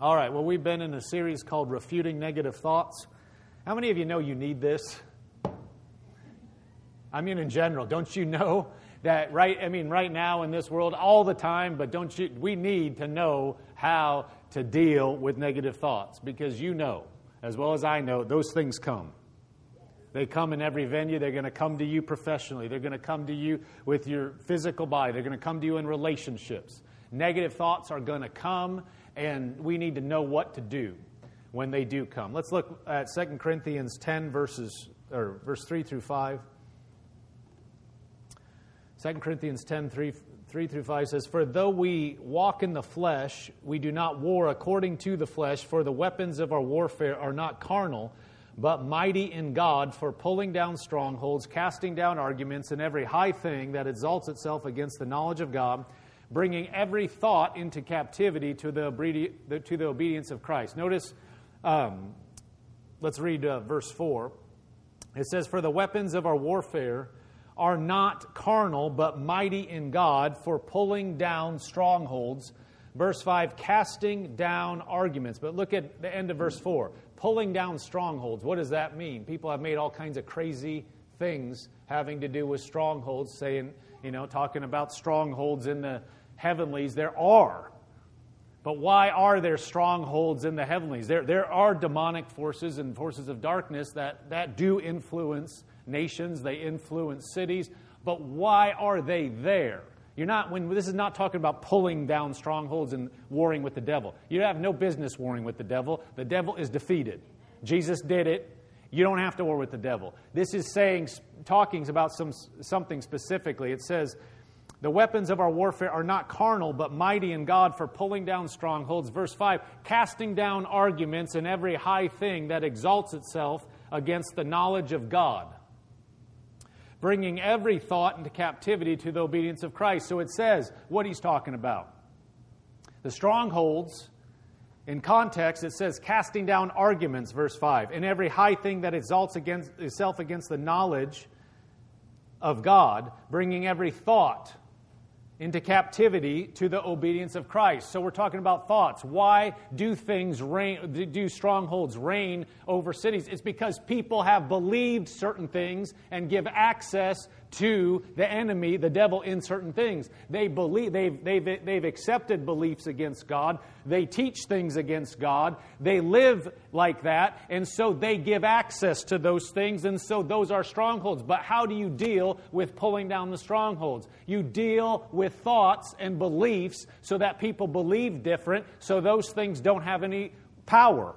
All right, well, we've been in a series called Refuting Negative Thoughts. How many of you know you need this? I mean, in general, don't you know that right? I mean, right now in this world, all the time, but don't you? We need to know how to deal with negative thoughts because you know, as well as I know, those things come. They come in every venue. They're going to come to you professionally. They're going to come to you with your physical body. They're going to come to you in relationships. Negative thoughts are going to come, and we need to know what to do when they do come. Let's look at 2 Corinthians 10, verses, or verse 3 through 5. 2 Corinthians 10, 3, 3 through 5 says, For though we walk in the flesh, we do not war according to the flesh, for the weapons of our warfare are not carnal but mighty in God for pulling down strongholds, casting down arguments, and every high thing that exalts itself against the knowledge of God, bringing every thought into captivity to the, obedi- to the obedience of Christ. Notice, um, let's read uh, verse 4. It says, For the weapons of our warfare are not carnal, but mighty in God for pulling down strongholds. Verse 5, casting down arguments. But look at the end of verse 4 pulling down strongholds. What does that mean? People have made all kinds of crazy things having to do with strongholds, saying, you know, talking about strongholds in the heavenlies. There are. But why are there strongholds in the heavenlies? There, there are demonic forces and forces of darkness that, that do influence nations, they influence cities. But why are they there? You're not, when this is not talking about pulling down strongholds and warring with the devil. You have no business warring with the devil. The devil is defeated. Jesus did it. You don't have to war with the devil. This is saying, talking about some, something specifically. It says, the weapons of our warfare are not carnal, but mighty in God for pulling down strongholds. Verse 5 casting down arguments and every high thing that exalts itself against the knowledge of God bringing every thought into captivity to the obedience of Christ. So it says what he's talking about. The strongholds, in context, it says casting down arguments, verse 5, and every high thing that exalts against, itself against the knowledge of God, bringing every thought into captivity to the obedience of Christ. So we're talking about thoughts. Why do things reign, do strongholds reign over cities? It's because people have believed certain things and give access to the enemy, the devil, in certain things. They believe, they've, they've, they've accepted beliefs against God. They teach things against God. They live like that. And so they give access to those things. And so those are strongholds. But how do you deal with pulling down the strongholds? You deal with thoughts and beliefs so that people believe different, so those things don't have any power.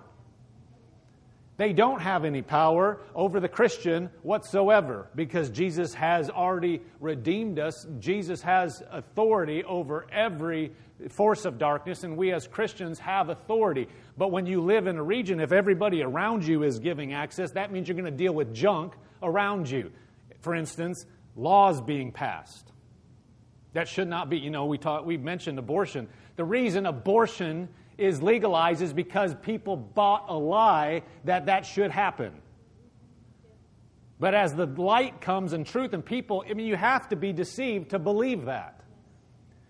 They don't have any power over the Christian whatsoever because Jesus has already redeemed us. Jesus has authority over every force of darkness, and we as Christians have authority. But when you live in a region, if everybody around you is giving access, that means you're going to deal with junk around you. For instance, laws being passed. That should not be, you know, we, talk, we mentioned abortion. The reason abortion is legalized is because people bought a lie that that should happen. But as the light comes and truth and people, I mean, you have to be deceived to believe that.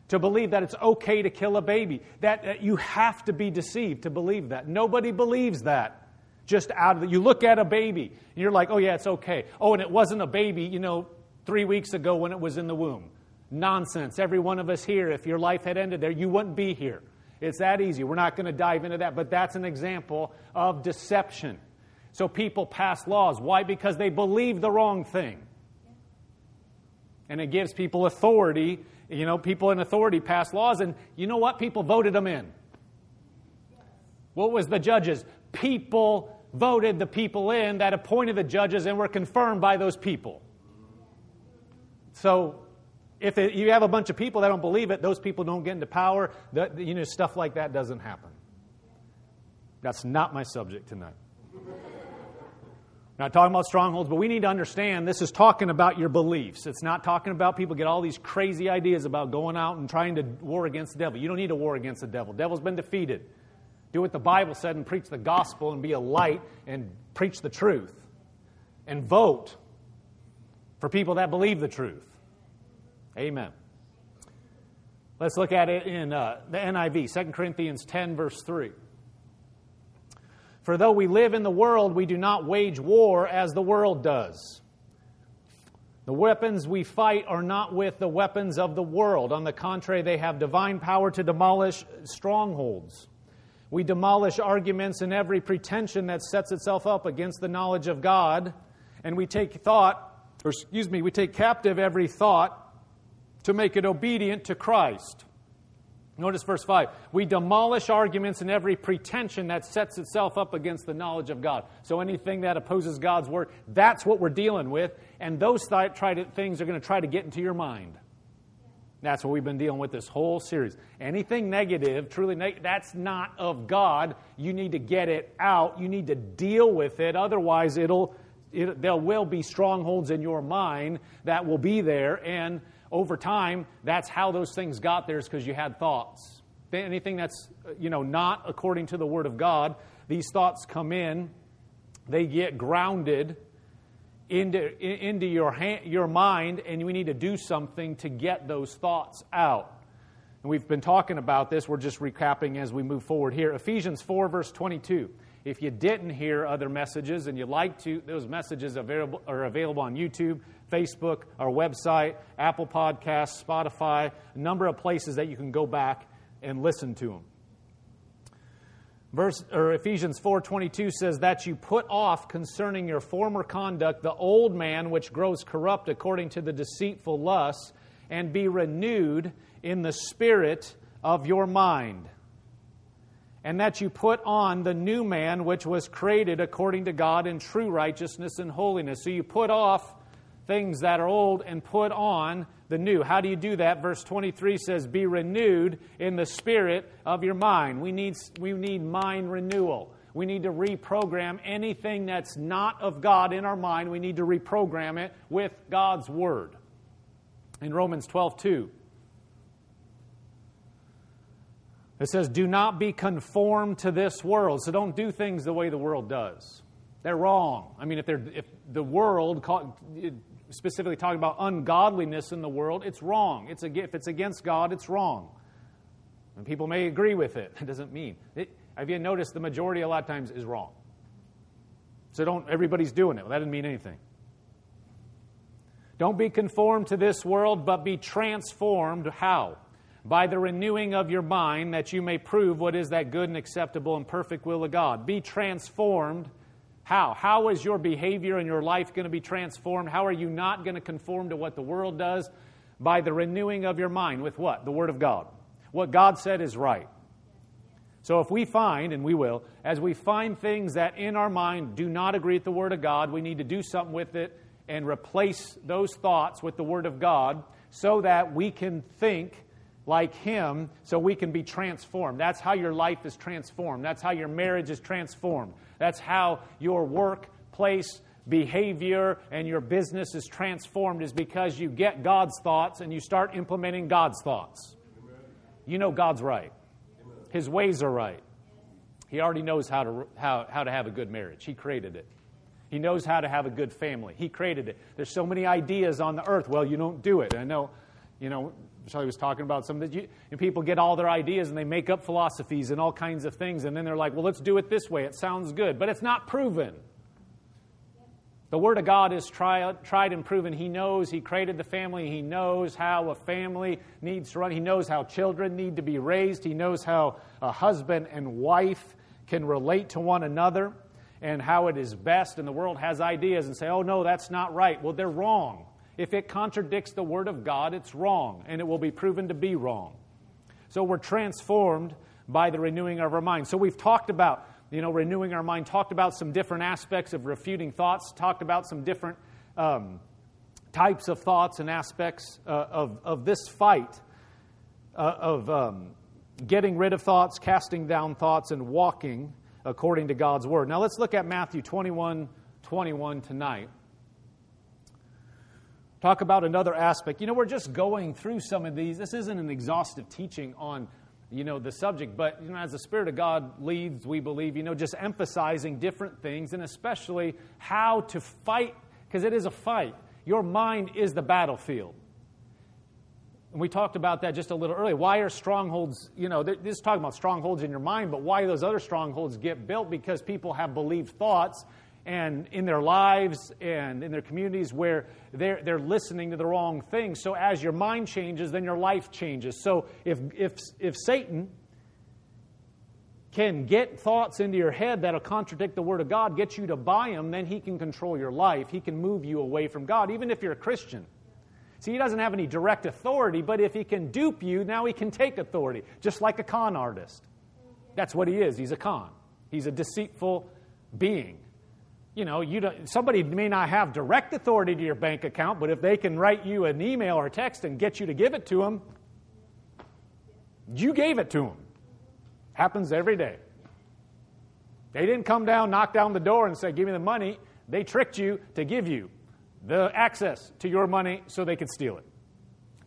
To believe that it's okay to kill a baby. That, that you have to be deceived to believe that. Nobody believes that. Just out of the, you look at a baby and you're like, oh yeah, it's okay. Oh, and it wasn't a baby, you know, three weeks ago when it was in the womb. Nonsense. Every one of us here, if your life had ended there, you wouldn't be here. It's that easy. We're not going to dive into that, but that's an example of deception. So people pass laws. Why? Because they believe the wrong thing. And it gives people authority. You know, people in authority pass laws, and you know what? People voted them in. What was the judges? People voted the people in that appointed the judges and were confirmed by those people. So if it, you have a bunch of people that don't believe it, those people don't get into power. You know, stuff like that doesn't happen. That's not my subject tonight. Not talking about strongholds, but we need to understand this is talking about your beliefs. It's not talking about people get all these crazy ideas about going out and trying to war against the devil. You don't need to war against the devil. Devil's been defeated. Do what the Bible said and preach the gospel and be a light and preach the truth. And vote for people that believe the truth. Amen. Let's look at it in uh, the NIV, 2 Corinthians 10, verse 3. For though we live in the world, we do not wage war as the world does. The weapons we fight are not with the weapons of the world. On the contrary, they have divine power to demolish strongholds. We demolish arguments and every pretension that sets itself up against the knowledge of God, and we take thought, or excuse me, we take captive every thought to make it obedient to Christ. Notice verse 5. We demolish arguments and every pretension that sets itself up against the knowledge of God. So anything that opposes God's word, that's what we're dealing with. And those th- try to, things are going to try to get into your mind. That's what we've been dealing with this whole series. Anything negative, truly that's not of God. You need to get it out. You need to deal with it. Otherwise, it'll, it, there will be strongholds in your mind that will be there. And over time, that's how those things got there is because you had thoughts. Anything that's, you know, not according to the Word of God, these thoughts come in, they get grounded into, into your, hand, your mind, and we need to do something to get those thoughts out. And we've been talking about this. We're just recapping as we move forward here. Ephesians 4, verse 22. If you didn't hear other messages and you'd like to, those messages available, are available on YouTube, Facebook, our website, Apple Podcasts, Spotify, a number of places that you can go back and listen to them. Verse, or Ephesians 4:22 says that you put off concerning your former conduct the old man which grows corrupt according to the deceitful lusts and be renewed in the spirit of your mind and that you put on the new man which was created according to God in true righteousness and holiness so you put off things that are old and put on the new. How do you do that? Verse 23 says, Be renewed in the spirit of your mind. We need, we need mind renewal. We need to reprogram anything that's not of God in our mind. We need to reprogram it with God's Word. In Romans 12, 2, it says, Do not be conformed to this world. So don't do things the way the world does. They're wrong. I mean, if, if the world specifically talking about ungodliness in the world, it's wrong. It's if it's against God, it's wrong. And people may agree with it. It doesn't mean. It, have you noticed the majority a lot of times is wrong? So don't, everybody's doing it. Well, that doesn't mean anything. Don't be conformed to this world, but be transformed. How? By the renewing of your mind, that you may prove what is that good and acceptable and perfect will of God. Be transformed how? How is your behavior and your life going to be transformed? How are you not going to conform to what the world does? By the renewing of your mind with what? The Word of God. What God said is right. So if we find, and we will, as we find things that in our mind do not agree with the Word of God, we need to do something with it and replace those thoughts with the Word of God so that we can think like Him so we can be transformed. That's how your life is transformed. That's how your marriage is transformed. That's how your workplace behavior and your business is transformed, is because you get God's thoughts and you start implementing God's thoughts. You know God's right, His ways are right. He already knows how to, how, how to have a good marriage, He created it. He knows how to have a good family. He created it. There's so many ideas on the earth. Well, you don't do it. I know, you know, Shelly was talking about some that you, people get all their ideas and they make up philosophies and all kinds of things, and then they're like, well, let's do it this way. It sounds good, but it's not proven. The Word of God is tried and proven. He knows He created the family. He knows how a family needs to run. He knows how children need to be raised. He knows how a husband and wife can relate to one another and how it is best. And the world has ideas and say, oh, no, that's not right. Well, they're wrong. If it contradicts the Word of God, it's wrong, and it will be proven to be wrong. So we're transformed by the renewing of our mind. So we've talked about, you know, renewing our mind, talked about some different aspects of refuting thoughts, talked about some different um, types of thoughts and aspects uh, of, of this fight uh, of um, getting rid of thoughts, casting down thoughts, and walking according to God's Word. Now let's look at Matthew 21 21 tonight talk about another aspect. You know, we're just going through some of these. This isn't an exhaustive teaching on, you know, the subject, but, you know, as the Spirit of God leads, we believe, you know, just emphasizing different things and especially how to fight, because it is a fight. Your mind is the battlefield. And we talked about that just a little earlier. Why are strongholds, you know, this is talking about strongholds in your mind, but why those other strongholds get built? Because people have believed thoughts and in their lives and in their communities where they're, they're listening to the wrong things. So as your mind changes, then your life changes. So if, if, if Satan can get thoughts into your head that'll contradict the Word of God, get you to buy them, then he can control your life. He can move you away from God, even if you're a Christian. See, he doesn't have any direct authority, but if he can dupe you, now he can take authority, just like a con artist. That's what he is. He's a con, he's a deceitful being. You know, you don't, somebody may not have direct authority to your bank account, but if they can write you an email or text and get you to give it to them, you gave it to them. Happens every day. They didn't come down, knock down the door, and say, Give me the money. They tricked you to give you the access to your money so they could steal it.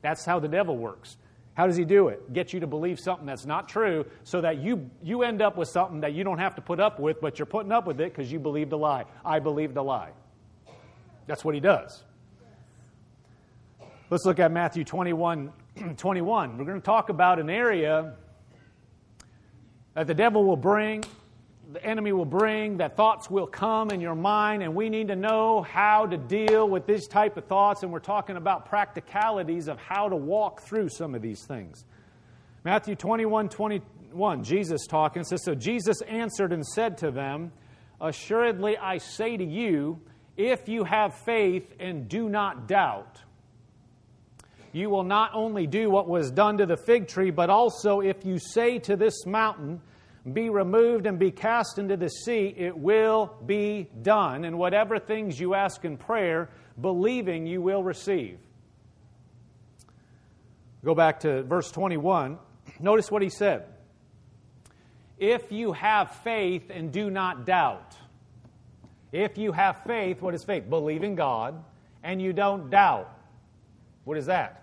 That's how the devil works. How does he do it? Get you to believe something that's not true so that you, you end up with something that you don't have to put up with, but you're putting up with it because you believed a lie. I believed a lie. That's what he does. Let's look at Matthew 21 21. We're going to talk about an area that the devil will bring, the enemy will bring, that thoughts will come in your mind, and we need to know how to deal with this type of thoughts. And we're talking about practicalities of how to walk through some of these things. Matthew 21 21, Jesus talking says, So Jesus answered and said to them, Assuredly I say to you, if you have faith and do not doubt, you will not only do what was done to the fig tree, but also if you say to this mountain, be removed and be cast into the sea, it will be done. And whatever things you ask in prayer, believing you will receive. Go back to verse 21. Notice what he said. If you have faith and do not doubt, if you have faith, what is faith? Believe in God, and you don't doubt. What is that?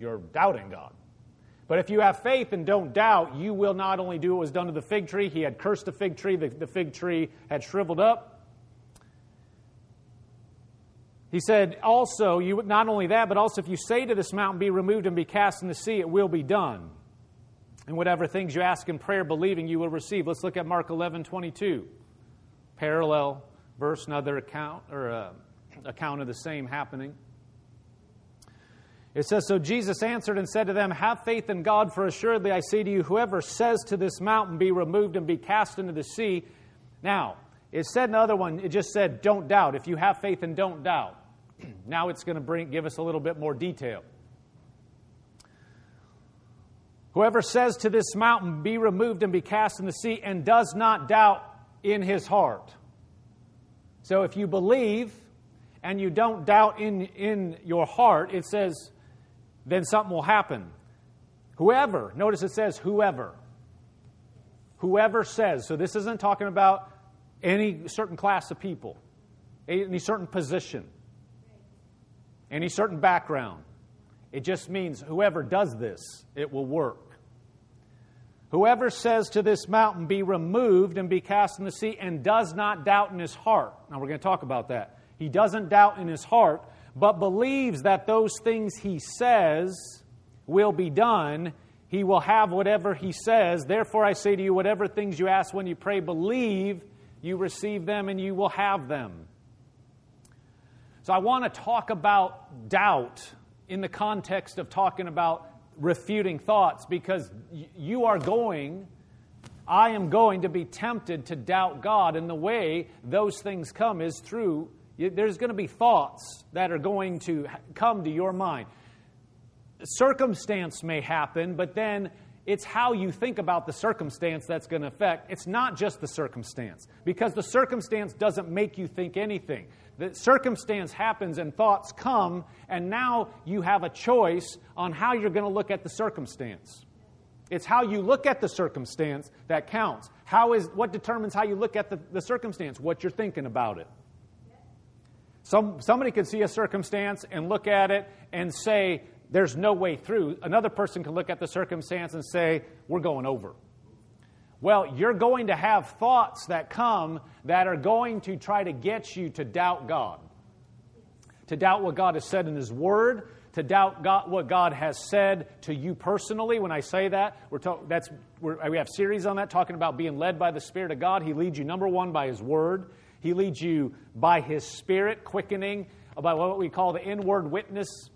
you're doubting God. But if you have faith and don't doubt, you will not only do what was done to the fig tree, he had cursed the fig tree, the, the fig tree had shriveled up. He said, also, you not only that, but also if you say to this mountain, be removed and be cast in the sea, it will be done. And whatever things you ask in prayer, believing, you will receive. Let's look at Mark 11 22. Parallel verse, another account, or uh, account of the same happening. It says, So Jesus answered and said to them, Have faith in God, for assuredly I say to you, whoever says to this mountain, Be removed and be cast into the sea. Now, it said another one, it just said, Don't doubt. If you have faith and don't doubt. now it's going to bring, give us a little bit more detail. Whoever says to this mountain, Be removed and be cast in the sea, and does not doubt in his heart. So if you believe and you don't doubt in, in your heart, it says, then something will happen. Whoever, notice it says whoever. Whoever says, so this isn't talking about any certain class of people, any certain position, any certain background. It just means whoever does this, it will work. Whoever says to this mountain, Be removed and be cast in the sea, and does not doubt in his heart. Now, we're going to talk about that. He doesn't doubt in his heart, but believes that those things he says will be done, he will have whatever he says. Therefore, I say to you, whatever things you ask when you pray, believe you receive them and you will have them. So, I want to talk about doubt in the context of talking about refuting thoughts because you are going, I am going to be tempted to doubt God. And the way those things come is through there's going to be thoughts that are going to come to your mind. Circumstance may happen, but then it's how you think about the circumstance that's going to affect. It's not just the circumstance, because the circumstance doesn't make you think anything. The circumstance happens and thoughts come, and now you have a choice on how you're going to look at the circumstance. It's how you look at the circumstance that counts. How is, what determines how you look at the, the circumstance? What you're thinking about it. Some, somebody could see a circumstance and look at it and say, there's no way through. Another person can look at the circumstance and say, we're going over. Well, you're going to have thoughts that come that are going to try to get you to doubt God, to doubt what God has said in His Word, to doubt God, what God has said to you personally. When I say that, we're talk, that's, we're, we have series on that talking about being led by the Spirit of God. He leads you, number one, by His Word. He leads you by His Spirit, quickening, by what we call the inward witness.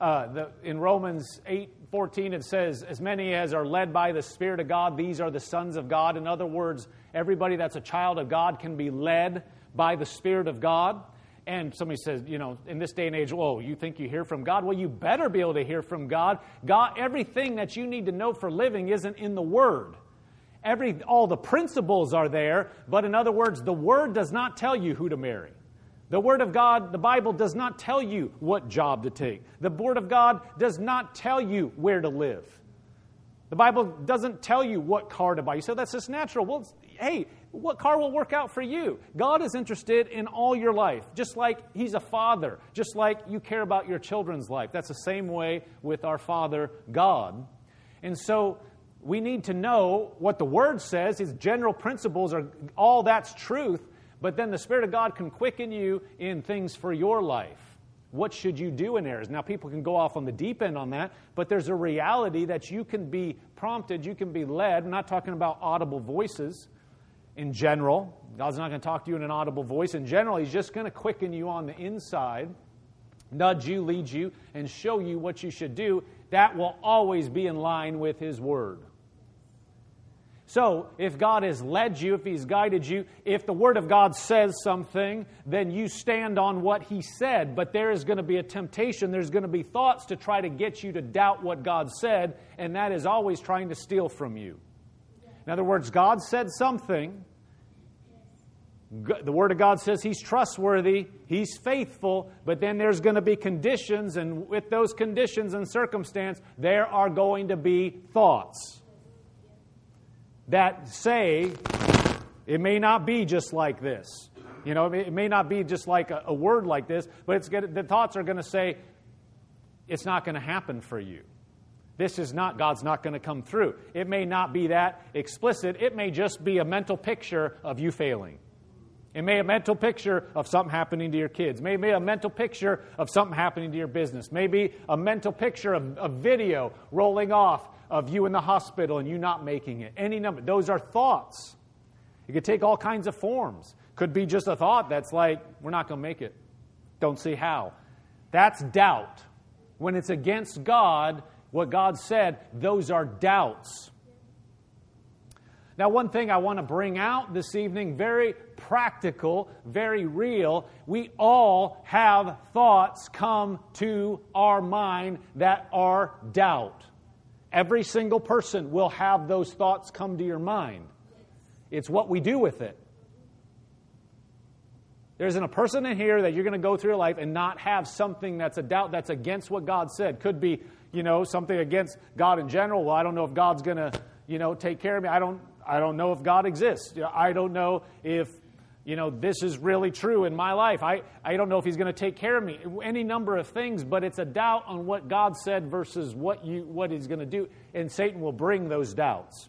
Uh, the, in Romans 8 14, it says, As many as are led by the Spirit of God, these are the sons of God. In other words, everybody that's a child of God can be led by the Spirit of God. And somebody says, you know, in this day and age, whoa, you think you hear from God? Well, you better be able to hear from God. God, everything that you need to know for living isn't in the Word. Every, all the principles are there, but in other words, the Word does not tell you who to marry. The Word of God, the Bible does not tell you what job to take. The Word of God does not tell you where to live. The Bible doesn't tell you what car to buy. Say, that's just natural. Well, hey, what car will work out for you? God is interested in all your life, just like He's a father, just like you care about your children's life. That's the same way with our Father God. And so we need to know what the Word says. His general principles are all that's truth, but then the Spirit of God can quicken you in things for your life. What should you do in areas? Now, people can go off on the deep end on that, but there's a reality that you can be prompted, you can be led. I'm not talking about audible voices in general. God's not going to talk to you in an audible voice. In general, He's just going to quicken you on the inside, nudge you, lead you, and show you what you should do. That will always be in line with His Word. So, if God has led you, if He's guided you, if the Word of God says something, then you stand on what He said. But there is going to be a temptation, there's going to be thoughts to try to get you to doubt what God said, and that is always trying to steal from you. In other words, God said something. The Word of God says He's trustworthy, He's faithful, but then there's going to be conditions, and with those conditions and circumstance, there are going to be thoughts that say it may not be just like this. You know, it may not be just like a, a word like this, but it's the thoughts are going to say it's not going to happen for you. This is not, God's not going to come through. It may not be that explicit. It may just be a mental picture of you failing. It may be a mental picture of something happening to your kids. Maybe a mental picture of something happening to your business. Maybe a mental picture of a video rolling off of you in the hospital and you not making it. Any number. Those are thoughts. It could take all kinds of forms. Could be just a thought that's like, we're not going to make it. Don't see how. That's doubt. When it's against God, what God said, those are doubts. Now, one thing I want to bring out this evening, very practical, very real. We all have thoughts come to our mind that are doubt. Every single person will have those thoughts come to your mind. It's what we do with it. There isn't a person in here that you're going to go through your life and not have something that's a doubt that's against what God said. Could be you know, something against God in general. Well, I don't know if God's going to, you know, take care of me. I don't, I don't know if God exists. I don't know if, you know, this is really true in my life. I, I don't know if He's going to take care of me. Any number of things, but it's a doubt on what God said versus what, you, what He's going to do. And Satan will bring those doubts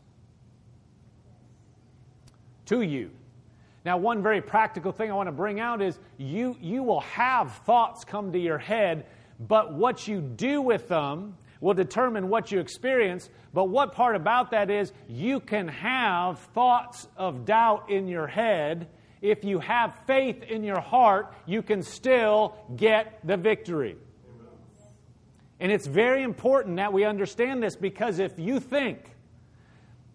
to you. Now, one very practical thing I want to bring out is you, you will have thoughts come to your head but what you do with them will determine what you experience. But what part about that is you can have thoughts of doubt in your head. If you have faith in your heart, you can still get the victory. And it's very important that we understand this because if you think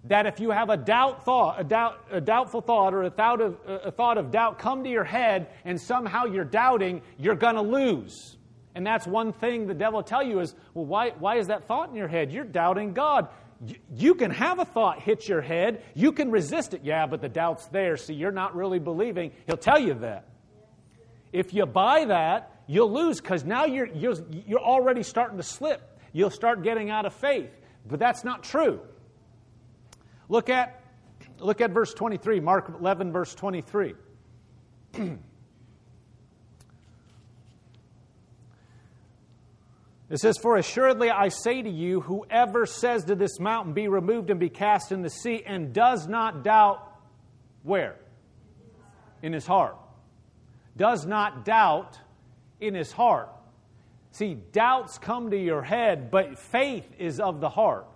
that if you have a doubt thought, a, doubt, a doubtful thought, or a thought, of, a thought of doubt come to your head and somehow you're doubting, you're going to lose. And that's one thing the devil will tell you is, well, why, why is that thought in your head? You're doubting God. You, can have a thought hit your head. You can resist it. Yeah, but the doubt's there, so you're not really believing. He'll tell you that. If you buy that, you'll lose because now you're, you're, you're already starting to slip. You'll start getting out of faith. But that's not true. Look at, look at verse 23, Mark 11, verse 23. It says, For assuredly I say to you, whoever says to this mountain, Be removed and be cast in the sea, and does not doubt, where? In his heart. Does not doubt in his heart. See, doubts come to your head, but faith is of the heart.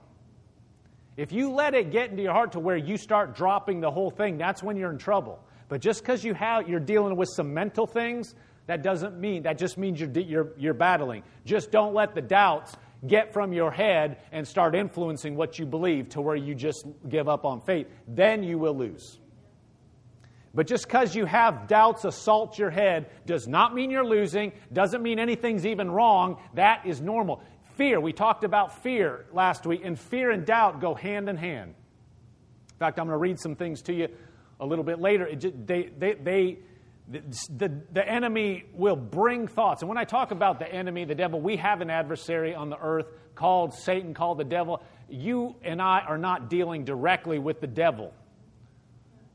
If you let it get into your heart to where you start dropping the whole thing, that's when you're in trouble. But just because you have, you're dealing with some mental things, that doesn't mean, that just means you're, you're, you're battling. Just don't let the doubts get from your head and start influencing what you believe to where you just give up on faith. Then you will lose. But just because you have doubts assault your head does not mean you're losing, doesn't mean anything's even wrong. That is normal. Fear, we talked about fear last week, and fear and doubt go hand in hand. In fact, I'm going to read some things to you a little bit later. Just, they, they, they, the, the enemy will bring thoughts. And when I talk about the enemy, the devil, we have an adversary on the earth called Satan, called the devil. You and I are not dealing directly with the devil.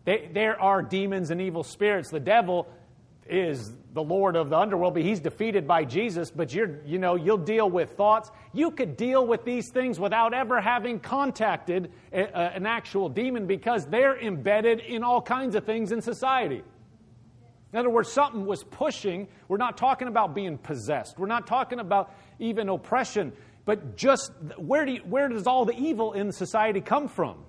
They, there are demons and evil spirits. The devil is the lord of the underworld, but he's defeated by Jesus. But you're, you know, you'll deal with thoughts. You could deal with these things without ever having contacted a, a, an actual demon because they're embedded in all kinds of things in society. In other words, something was pushing. We're not talking about being possessed. We're not talking about even oppression, but just where, do you, where does all the evil in society come from?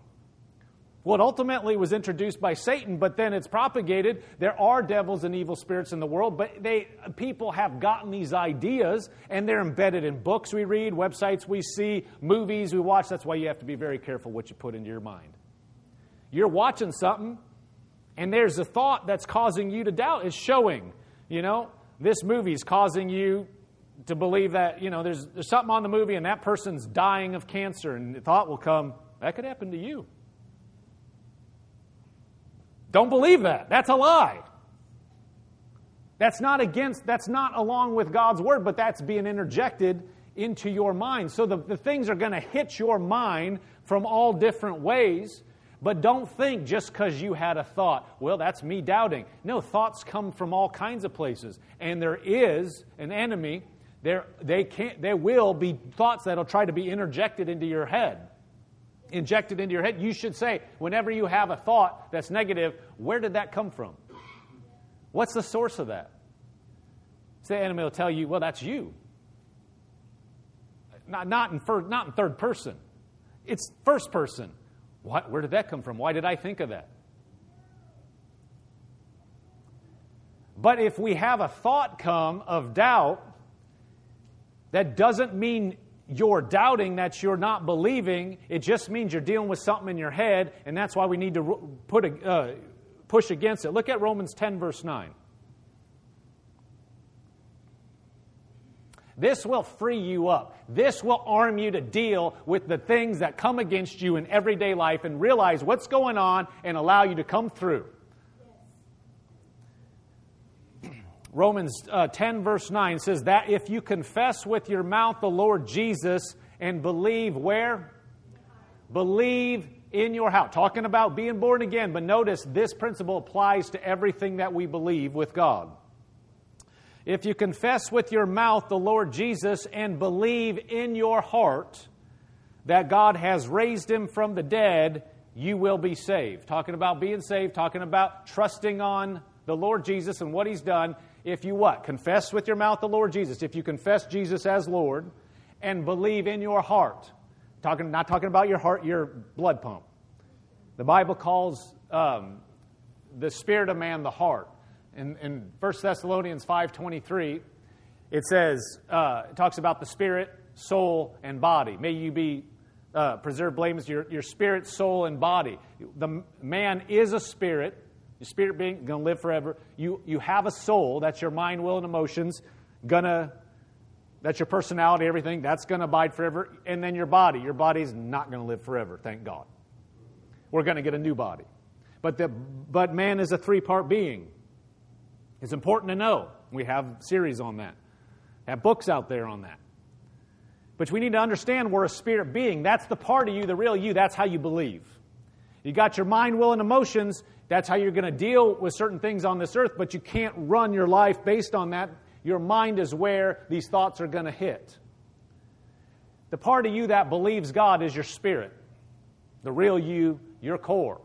Well, it ultimately was introduced by Satan, but then it's propagated. There are devils and evil spirits in the world, but they, people have gotten these ideas and they're embedded in books we read, websites we see, movies we watch. That's why you have to be very careful what you put into your mind. You're watching something, and there's a thought that's causing you to doubt. It's showing, you know, this movie's causing you to believe that, you know, there's, there's something on the movie and that person's dying of cancer, and the thought will come, that could happen to you. Don't believe that. That's a lie. That's not against, that's not along with God's word, but that's being interjected into your mind. So the, the things are going to hit your mind from all different ways. But don't think just because you had a thought, well, that's me doubting. No, thoughts come from all kinds of places. And there is an enemy. There, they can't, there will be thoughts that'll try to be interjected into your head injected into your head, you should say, whenever you have a thought that's negative, where did that come from? What's the source of that? So the enemy will tell you, well, that's you. Not, not, in, not in third person, it's first person. What, where did that come from? Why did I think of that? But if we have a thought come of doubt, that doesn't mean you're doubting, that you're not believing. It just means you're dealing with something in your head, and that's why we need to put a, uh, push against it. Look at Romans 10, verse 9. This will free you up. This will arm you to deal with the things that come against you in everyday life and realize what's going on and allow you to come through. Romans uh, 10, verse 9 says that if you confess with your mouth the Lord Jesus and believe where? Believe in your house. Talking about being born again, but notice this principle applies to everything that we believe with God. If you confess with your mouth the Lord Jesus and believe in your heart that God has raised him from the dead, you will be saved. Talking about being saved, talking about trusting on the Lord Jesus and what he's done, if you what? Confess with your mouth the Lord Jesus. If you confess Jesus as Lord and believe in your heart, talking, not talking about your heart, your blood pump. The Bible calls um, the spirit of man the heart. In, in 1 Thessalonians 5.23, it says, uh, it talks about the spirit, soul, and body. May you be uh, preserved blameless, your, your spirit, soul, and body. The man is a spirit, your spirit being going to live forever. You, you have a soul, that's your mind, will, and emotions, gonna, that's your personality, everything, that's going to abide forever. And then your body. Your body's not going to live forever, thank God. We're going to get a new body. But, the, but man is a three part being. It's important to know. We have series on that, have books out there on that. But we need to understand we're a spirit being. That's the part of you, the real you. That's how you believe. You got your mind, will, and emotions. That's how you're going to deal with certain things on this earth, but you can't run your life based on that. Your mind is where these thoughts are going to hit. The part of you that believes God is your spirit, the real you, your core.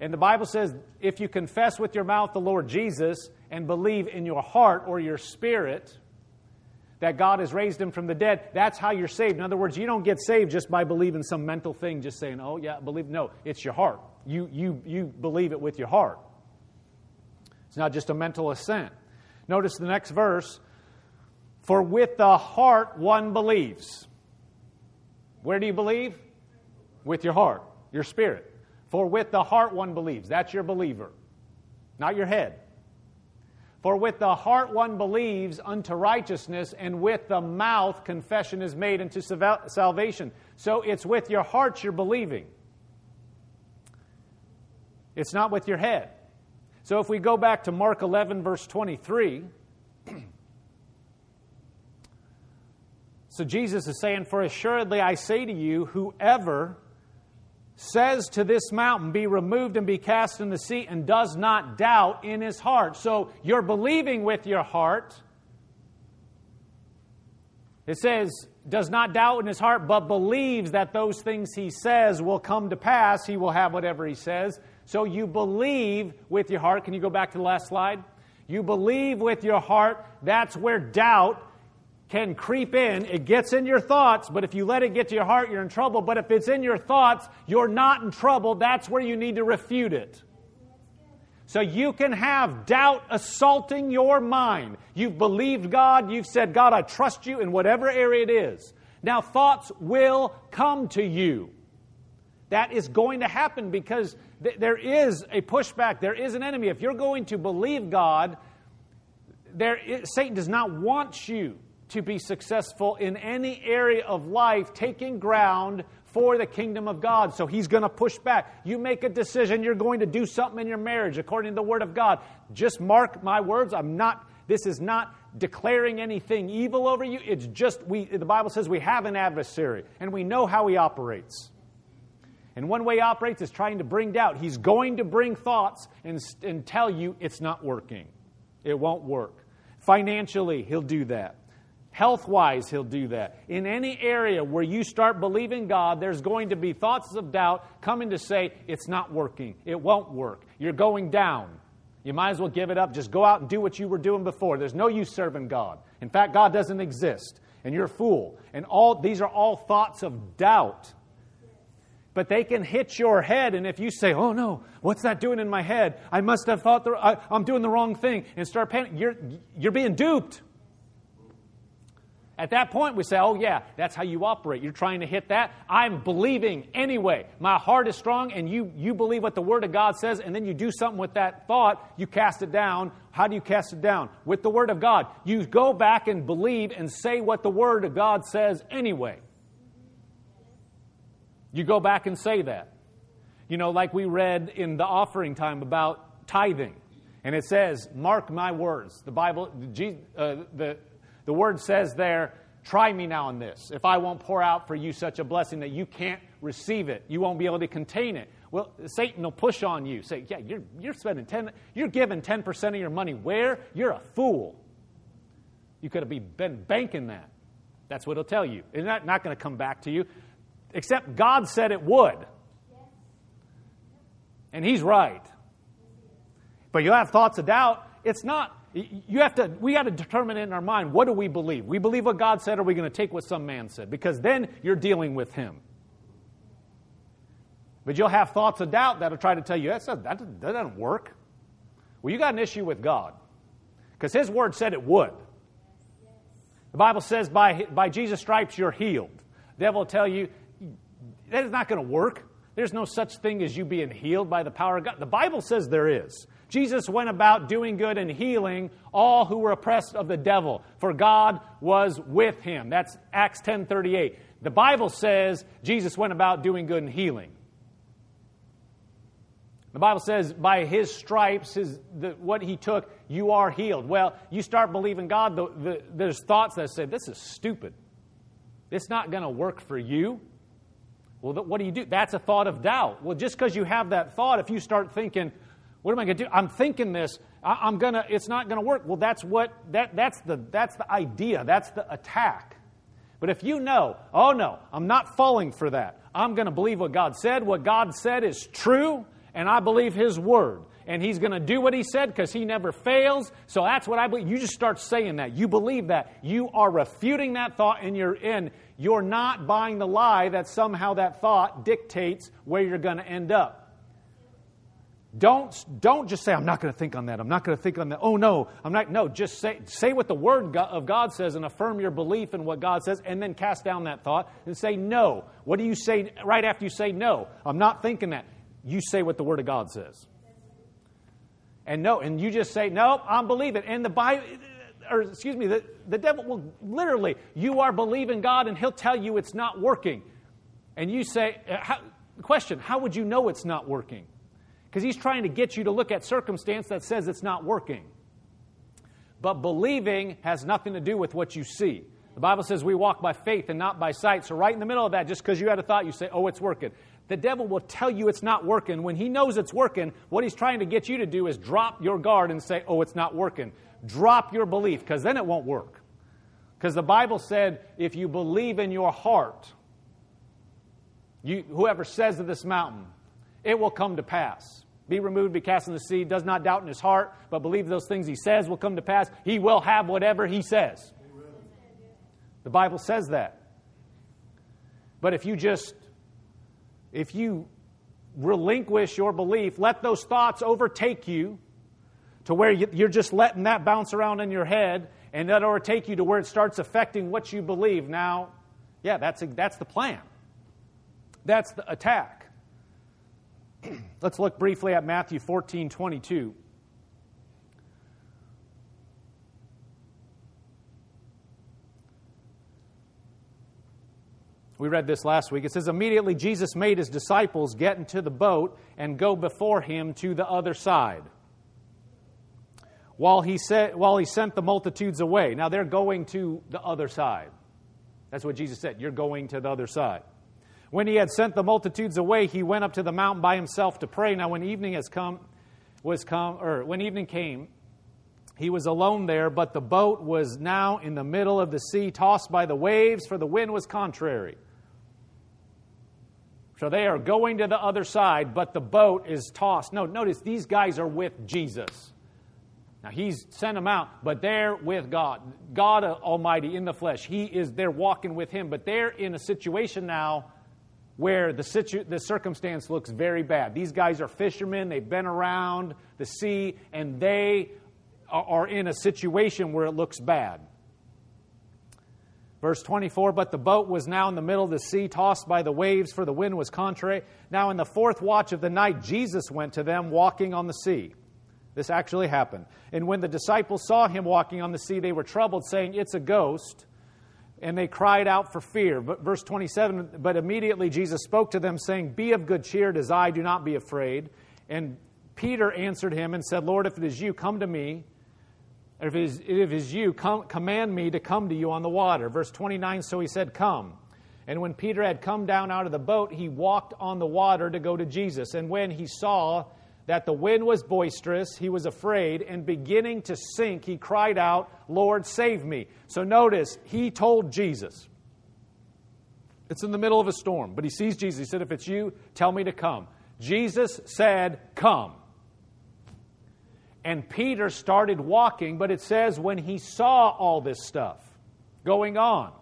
And the Bible says if you confess with your mouth the Lord Jesus and believe in your heart or your spirit that God has raised him from the dead. That's how you're saved. In other words, you don't get saved just by believing some mental thing, just saying, oh, yeah, believe. No, it's your heart. You, you, you believe it with your heart. It's not just a mental assent. Notice the next verse For with the heart one believes. Where do you believe? With your heart, your spirit. For with the heart one believes. That's your believer, not your head. For with the heart one believes unto righteousness, and with the mouth confession is made unto salvation. So it's with your heart you're believing. It's not with your head. So if we go back to Mark 11, verse 23, so Jesus is saying, For assuredly I say to you, whoever says to this mountain, Be removed and be cast in the sea, and does not doubt in his heart. So you're believing with your heart. It says, does not doubt in his heart, but believes that those things he says will come to pass. He will have whatever he says. So you believe with your heart. Can you go back to the last slide? You believe with your heart. That's where doubt can creep in. It gets in your thoughts, but if you let it get to your heart, you're in trouble. But if it's in your thoughts, you're not in trouble. That's where you need to refute it. So you can have doubt assaulting your mind. You've believed God, you've said, God, I trust you in whatever area it is. Now, thoughts will come to you. That is going to happen because th- there is a pushback, there is an enemy. If you're going to believe God, there is, Satan does not want you to be successful in any area of life, taking ground for the kingdom of God. So he's going to push back. You make a decision, you're going to do something in your marriage according to the word of God. Just mark my words. I'm not, this is not declaring anything evil over you. It's just, we, the Bible says we have an adversary and we know how he operates. And one way he operates is trying to bring doubt. He's going to bring thoughts and, and tell you it's not working. It won't work. Financially, he'll do that. Health wise, He'll do that. In any area where you start believing God, there's going to be thoughts of doubt coming to say, it's not working. It won't work. You're going down. You might as well give it up. Just go out and do what you were doing before. There's no use serving God. In fact, God doesn't exist, and you're a fool. And all these are all thoughts of doubt. But they can hit your head, and if you say, "Oh no, what's that doing in my head? I must have thought the, I, am doing the wrong thing," and start panicking, you're you're being duped. At that point, we say, oh, yeah, that's how you operate. You're trying to hit that. I'm believing anyway. My heart is strong, and you, you believe what the Word of God says, and then you do something with that thought. You cast it down. How do you cast it down? With the Word of God. You go back and believe and say what the Word of God says anyway. You go back and say that. You know, like we read in the offering time about tithing. And it says, Mark my words. The Bible, uh, the, the word says there, try me now in this. If I won't pour out for you such a blessing that you can't receive it, you won't be able to contain it. Well, Satan will push on you. Say, yeah, you're, you're spending 10, you're giving 10% of your money. Where? You're a fool. You could have been banking that. That's what he'll tell you. It's not, not going to come back to you, except God said it would. And he's right. But you'll have thoughts of doubt. It's not you have to we got to determine in our mind what do we believe? We believe what god said or are we going to take what some man said? Because then you're dealing with him. But you'll have thoughts of doubt that'll try to tell you that, that, that doesn't work. Well you got an issue with god. Because his word said it would. The bible says by, by jesus stripes you're healed. The devil will tell you that is not going to work there's no such thing as you being healed by the power of god the bible says there is Jesus went about doing good and healing all who were oppressed of the devil, for God was with him. That's Acts 10:38. The Bible says Jesus went about doing good and healing. The Bible says, by his stripes, his, the, what he took, you are healed. Well, you start believing God, the, the, there's thoughts that say, this is stupid. It's not going to work for you. Well, what do you do? That's a thought of doubt. Well, just because you have that thought, if you start thinking, what am I going to do? I'm thinking this. I, am gonna. It's not going to work. Well, that's what that that's the that's the idea. That's the attack. But if you know, oh no, I'm not falling for that. I'm going to believe what God said. What God said is true, and I believe His word. And he's going to do what he said because he never fails. So that's what I believe. You just start saying that. You believe that. You are refuting that thought and you're in. You're not buying the lie that somehow that thought dictates where you're going to end up. Don't, don't just say, I'm not going to think on that. I'm not going to think on that. Oh, no, I'm not. No, just say, say what the Word of God says and affirm your belief in what God says, and then cast down that thought and say, No. What do you say right after you say, No? I'm not thinking that. You say what the Word of God says. And no, and you just say, No, I'm believing. And the Bible, or excuse me, the, the devil will literally, you are believing God, and he'll tell you it's not working. And you say, uh, how, Question, how would you know it's not working? Because he's trying to get you to look at circumstance that says it's not working. But believing has nothing to do with what you see. The Bible says we walk by faith and not by sight. So, right in the middle of that, just because you had a thought, you say, Oh, it's working. The devil will tell you it's not working. When he knows it's working, what he's trying to get you to do is drop your guard and say, Oh, it's not working. Drop your belief, because then it won't work. Because the Bible said, if you believe in your heart, you, whoever says to this mountain, it will come to pass. Be removed, be cast in the sea, does not doubt in his heart, but believe those things he says will come to pass. He will have whatever he says. The Bible says that. But if you just, if you relinquish your belief, let those thoughts overtake you to where you're just letting that bounce around in your head and that overtake you to where it starts affecting what you believe. Now, yeah, that's, that's the plan. That's the attack. Let's look briefly at Matthew 14 22. We read this last week. It says, Immediately Jesus made his disciples get into the boat and go before him to the other side. While he, said, while he sent the multitudes away. Now they're going to the other side. That's what Jesus said. You're going to the other side. When he had sent the multitudes away, he went up to the mountain by himself to pray. Now, when evening has come, was come, or when evening came, he was alone there, but the boat was now in the middle of the sea, tossed by the waves, for the wind was contrary. So they are going to the other side, but the boat is tossed. No, notice these guys are with Jesus. Now he's sent them out, but they're with God, God Almighty in the flesh. He is they're walking with Him, but they're in a situation now where the, situ- the circumstance looks very bad. These guys are fishermen, they've been around the sea, and they are in a situation where it looks bad. Verse 24, but the boat was now in the middle of the sea, tossed by the waves, for the wind was contrary. Now, in the fourth watch of the night, Jesus went to them walking on the sea. This actually happened. And when the disciples saw him walking on the sea, they were troubled, saying, It's a ghost and they cried out for fear. But verse 27, but immediately Jesus spoke to them, saying, Be of good cheer, it is I, do not be afraid. And Peter answered him and said, Lord, if it is you, come to me. If it is, if it is you, come, command me to come to you on the water. Verse 29, so he said, Come. And when Peter had come down out of the boat, he walked on the water to go to Jesus. And when he saw that the wind was boisterous, he was afraid, and beginning to sink, he cried out, Lord, save me. So notice, he told Jesus. It's in the middle of a storm, but he sees Jesus. He said, If it's you, tell me to come. Jesus said, Come. And Peter started walking, but it says when he saw all this stuff going on,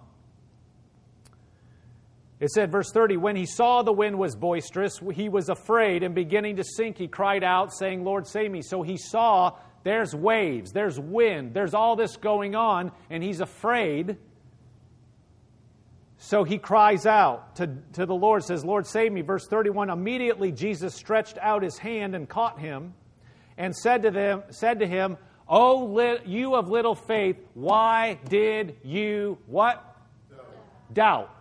it said, verse 30, when he saw the wind was boisterous, he was afraid, and beginning to sink, he cried out, saying, Lord, save me. So he saw there's waves, there's wind, there's all this going on, and he's afraid. So he cries out to, to the Lord, says, Lord, save me. Verse 31 Immediately Jesus stretched out his hand and caught him, and said to, them, said to him, Oh, you of little faith, why did you what? Doubt. Doubt.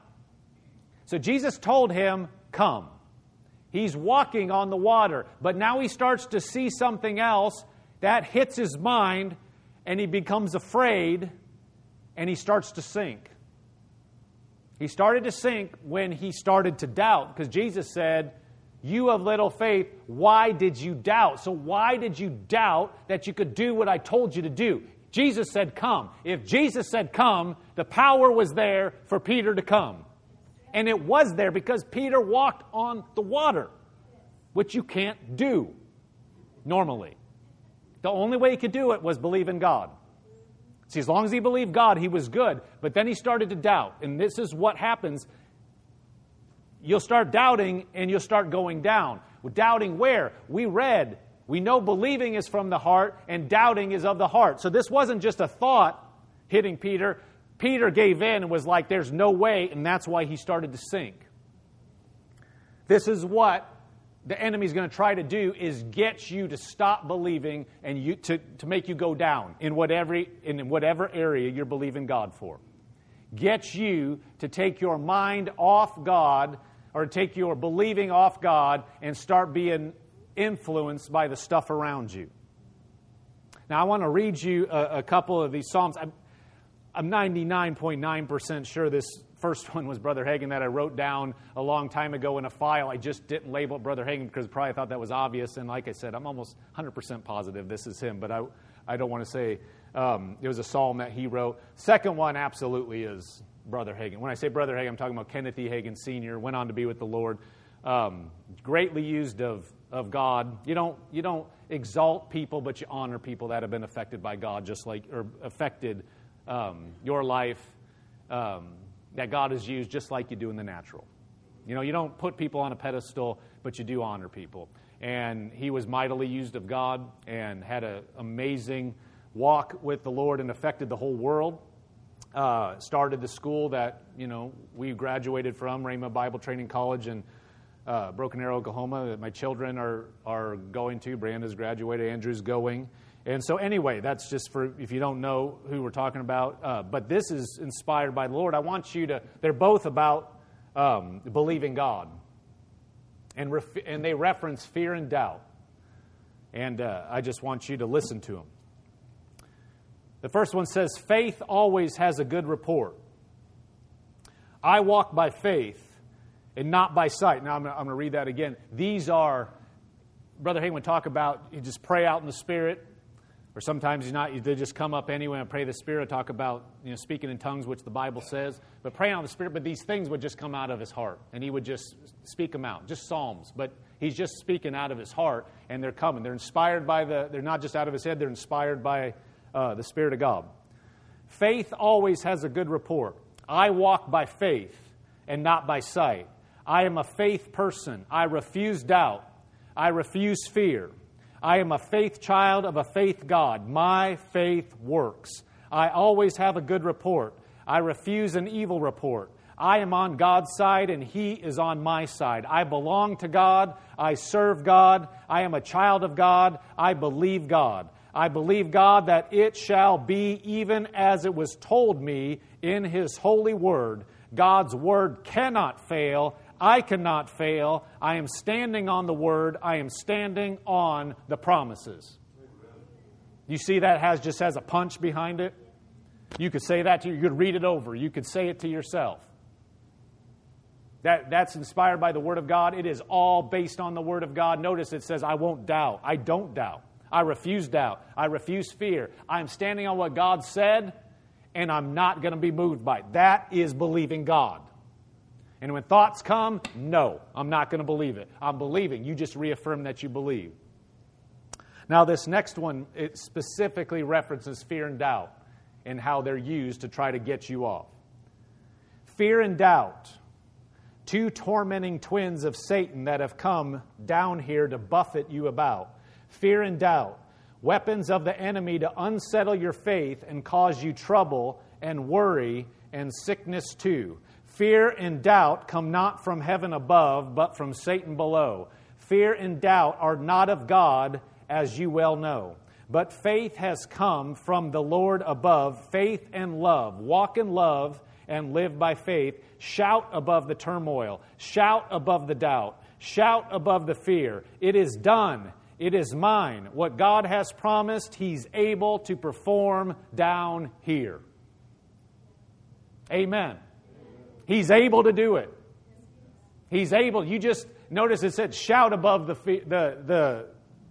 So Jesus told him, Come. He's walking on the water, but now he starts to see something else that hits his mind, and he becomes afraid and he starts to sink. He started to sink when he started to doubt because Jesus said, You have little faith, why did you doubt? So, why did you doubt that you could do what I told you to do? Jesus said, Come. If Jesus said, Come, the power was there for Peter to come. And it was there because Peter walked on the water, which you can't do. normally. The only way he could do it was believe in God. See, as long as he believed God, he was good. But then he started to doubt. And this is what happens. You'll start doubting and you'll start going down. Doubting where? We read, we know believing is from the heart and doubting is of the heart. So this wasn't just a thought hitting Peter. Peter gave in and was like, there's no way, and that's why he started to sink. This is what the enemy's going to try to do is get you to stop believing and you, to, to make you go down in whatever, in whatever area you're believing God for. Get you to take your mind off God or take your believing off God and start being influenced by the stuff around you. Now, I want to read you a, a couple of these Psalms. I'm, I'm 99.9% sure this first one was Brother Hagin that I wrote down a long time ago in a file. I just didn't label it Brother Hagin because I probably thought that was obvious. And like I said, I'm almost 100% positive this is him, but I, I don't want to say um, it was a psalm that he wrote. Second one absolutely is Brother Hagin. When I say Brother Hagin, I'm talking about Kenneth E. Hagin Sr., went on to be with the Lord. Um, greatly used of, of God. You don't, you don't exalt people, but you honor people that have been affected by God, just like, or affected um, your life um, that God has used just like you do in the natural. You know, you don't put people on a pedestal, but you do honor people. And he was mightily used of God and had an amazing walk with the Lord and affected the whole world. Uh, started the school that, you know, we graduated from, Rhema Bible Training College in uh, Broken Arrow, Oklahoma, that my children are, are going to. Brandon's graduated, Andrew's going. And so, anyway, that's just for if you don't know who we're talking about. Uh, but this is inspired by the Lord. I want you to, they're both about um, believing God. And, ref, and they reference fear and doubt. And uh, I just want you to listen to them. The first one says, Faith always has a good report. I walk by faith and not by sight. Now, I'm going to read that again. These are, Brother Hagin would talk about, you just pray out in the Spirit or sometimes you not, they just come up anyway and pray the Spirit, talk about you know, speaking in tongues, which the Bible says, but praying on the Spirit, but these things would just come out of his heart, and he would just speak them out, just Psalms, but he's just speaking out of his heart, and they're coming. They're inspired by the, they're not just out of his head, they're inspired by uh, the Spirit of God. Faith always has a good report. I walk by faith and not by sight. I am a faith person. I refuse doubt. I refuse fear. I am a faith child of a faith God. My faith works. I always have a good report. I refuse an evil report. I am on God's side and He is on my side. I belong to God. I serve God. I am a child of God. I believe God. I believe God that it shall be even as it was told me in His holy word. God's word cannot fail. I cannot fail. I am standing on the word. I am standing on the promises. You see that has just has a punch behind it? You could say that to you. You could read it over. You could say it to yourself. That, that's inspired by the Word of God. It is all based on the Word of God. Notice it says, I won't doubt. I don't doubt. I refuse doubt. I refuse fear. I'm standing on what God said, and I'm not going to be moved by it. That is believing God. And when thoughts come, no, I'm not going to believe it. I'm believing. You just reaffirm that you believe. Now, this next one, it specifically references fear and doubt and how they're used to try to get you off. Fear and doubt, two tormenting twins of Satan that have come down here to buffet you about. Fear and doubt, weapons of the enemy to unsettle your faith and cause you trouble and worry and sickness too. Fear and doubt come not from heaven above, but from Satan below. Fear and doubt are not of God, as you well know. But faith has come from the Lord above, faith and love. Walk in love and live by faith. Shout above the turmoil. Shout above the doubt. Shout above the fear. It is done. It is mine. What God has promised, He's able to perform down here. Amen. He's able to do it. He's able. You just notice it said, shout above the, the, the,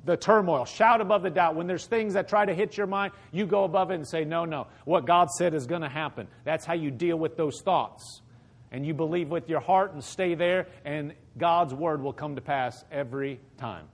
the turmoil, shout above the doubt. When there's things that try to hit your mind, you go above it and say, no, no. What God said is going to happen. That's how you deal with those thoughts. And you believe with your heart and stay there, and God's word will come to pass every time.